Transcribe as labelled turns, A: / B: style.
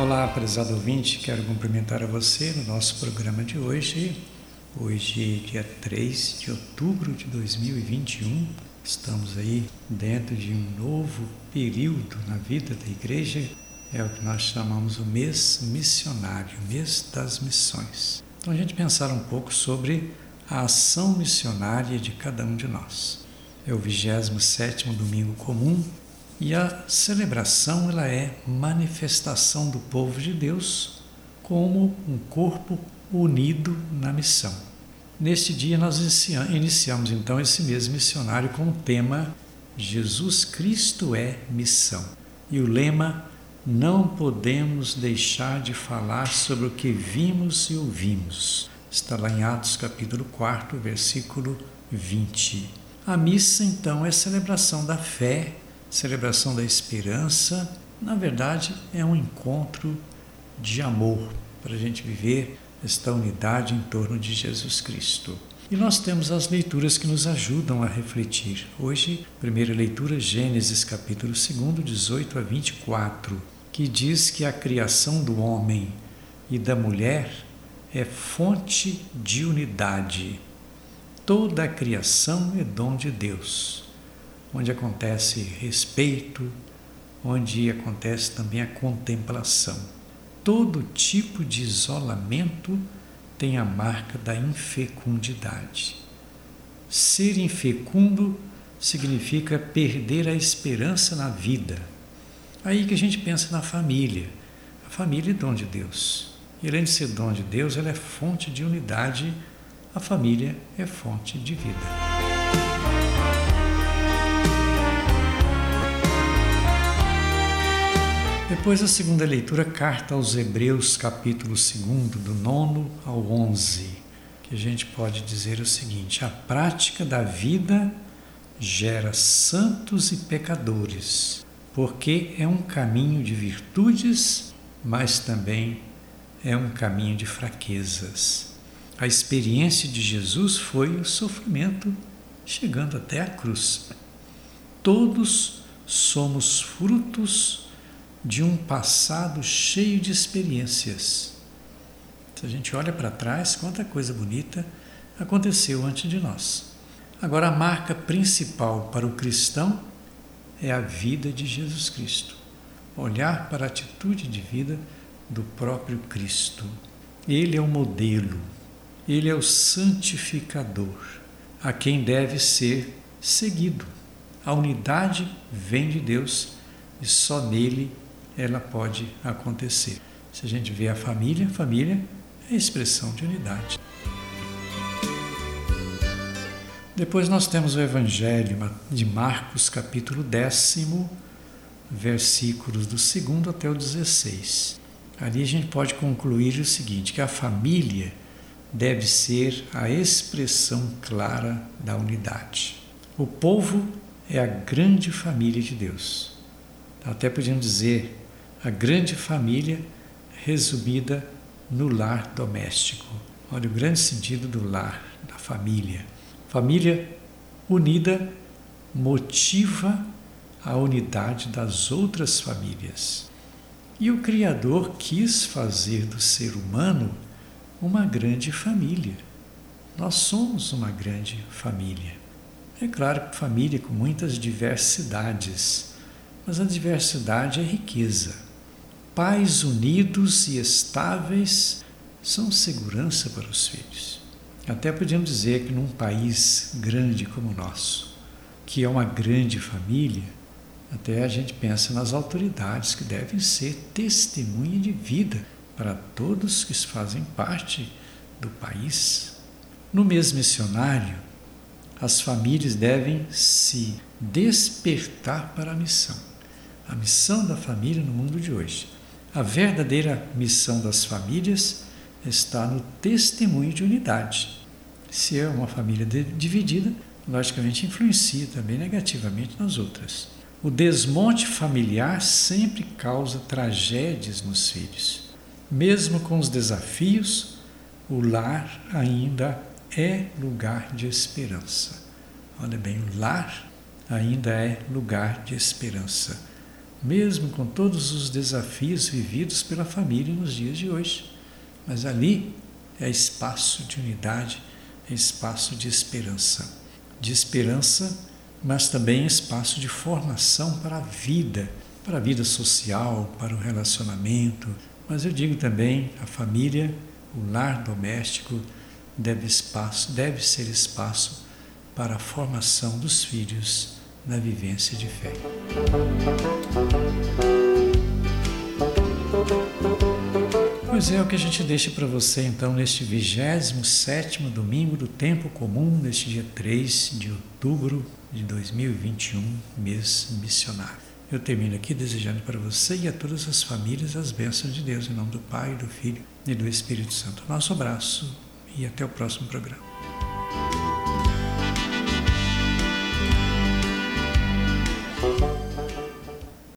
A: Olá, prezado ouvinte, quero cumprimentar a você no nosso programa de hoje. Hoje, dia 3 de outubro de 2021, estamos aí dentro de um novo período na vida da igreja, é o que nós chamamos o mês missionário, mês das missões. Então, a gente pensar um pouco sobre a ação missionária de cada um de nós. É o 27 domingo comum e a celebração ela é manifestação do povo de Deus como um corpo unido na missão. Neste dia nós iniciamos então esse mês missionário com o tema Jesus Cristo é missão. E o lema não podemos deixar de falar sobre o que vimos e ouvimos. Está lá em Atos capítulo 4, versículo 20. A missa então é celebração da fé celebração da esperança, na verdade, é um encontro de amor para a gente viver esta unidade em torno de Jesus Cristo. E nós temos as leituras que nos ajudam a refletir. Hoje, primeira leitura, Gênesis capítulo 2, 18 a 24, que diz que a criação do homem e da mulher é fonte de unidade. Toda a criação é dom de Deus onde acontece respeito, onde acontece também a contemplação. Todo tipo de isolamento tem a marca da infecundidade. Ser infecundo significa perder a esperança na vida. Aí que a gente pensa na família. A família é dom de Deus. E além de ser dom de Deus, ela é fonte de unidade. A família é fonte de vida. Depois a segunda leitura, carta aos Hebreus, capítulo 2, do 9 ao 11, que a gente pode dizer o seguinte: a prática da vida gera santos e pecadores, porque é um caminho de virtudes, mas também é um caminho de fraquezas. A experiência de Jesus foi o sofrimento chegando até a cruz. Todos somos frutos de um passado cheio de experiências. Se a gente olha para trás, quanta coisa bonita aconteceu antes de nós. Agora, a marca principal para o cristão é a vida de Jesus Cristo. Olhar para a atitude de vida do próprio Cristo. Ele é o modelo, ele é o santificador, a quem deve ser seguido. A unidade vem de Deus e só nele ela pode acontecer. Se a gente vê a família, família é expressão de unidade. Depois nós temos o Evangelho de Marcos, capítulo décimo, versículos do segundo até o 16. Ali a gente pode concluir o seguinte: que a família deve ser a expressão clara da unidade. O povo é a grande família de Deus. Até podíamos dizer a grande família resumida no lar doméstico. Olha o grande sentido do lar, da família. Família unida motiva a unidade das outras famílias. E o Criador quis fazer do ser humano uma grande família. Nós somos uma grande família. É claro que família com muitas diversidades, mas a diversidade é riqueza. Pais unidos e estáveis são segurança para os filhos. Até podemos dizer que num país grande como o nosso, que é uma grande família, até a gente pensa nas autoridades que devem ser testemunha de vida para todos que fazem parte do país. No mês missionário, as famílias devem se despertar para a missão. A missão da família no mundo de hoje a verdadeira missão das famílias está no testemunho de unidade. Se é uma família dividida, logicamente influencia também negativamente nas outras. O desmonte familiar sempre causa tragédias nos filhos. Mesmo com os desafios, o lar ainda é lugar de esperança. Olha bem, o lar ainda é lugar de esperança mesmo com todos os desafios vividos pela família nos dias de hoje. Mas ali é espaço de unidade, é espaço de esperança. De esperança, mas também espaço de formação para a vida, para a vida social, para o relacionamento. Mas eu digo também a família, o lar doméstico deve espaço, deve ser espaço para a formação dos filhos na vivência de fé. Pois é o que a gente deixa para você então neste 27 domingo do tempo comum, neste dia 3 de outubro de 2021, mês missionário. Eu termino aqui desejando para você e a todas as famílias as bênçãos de Deus em nome do Pai, do Filho e do Espírito Santo. Nosso abraço e até o próximo programa. Thank you.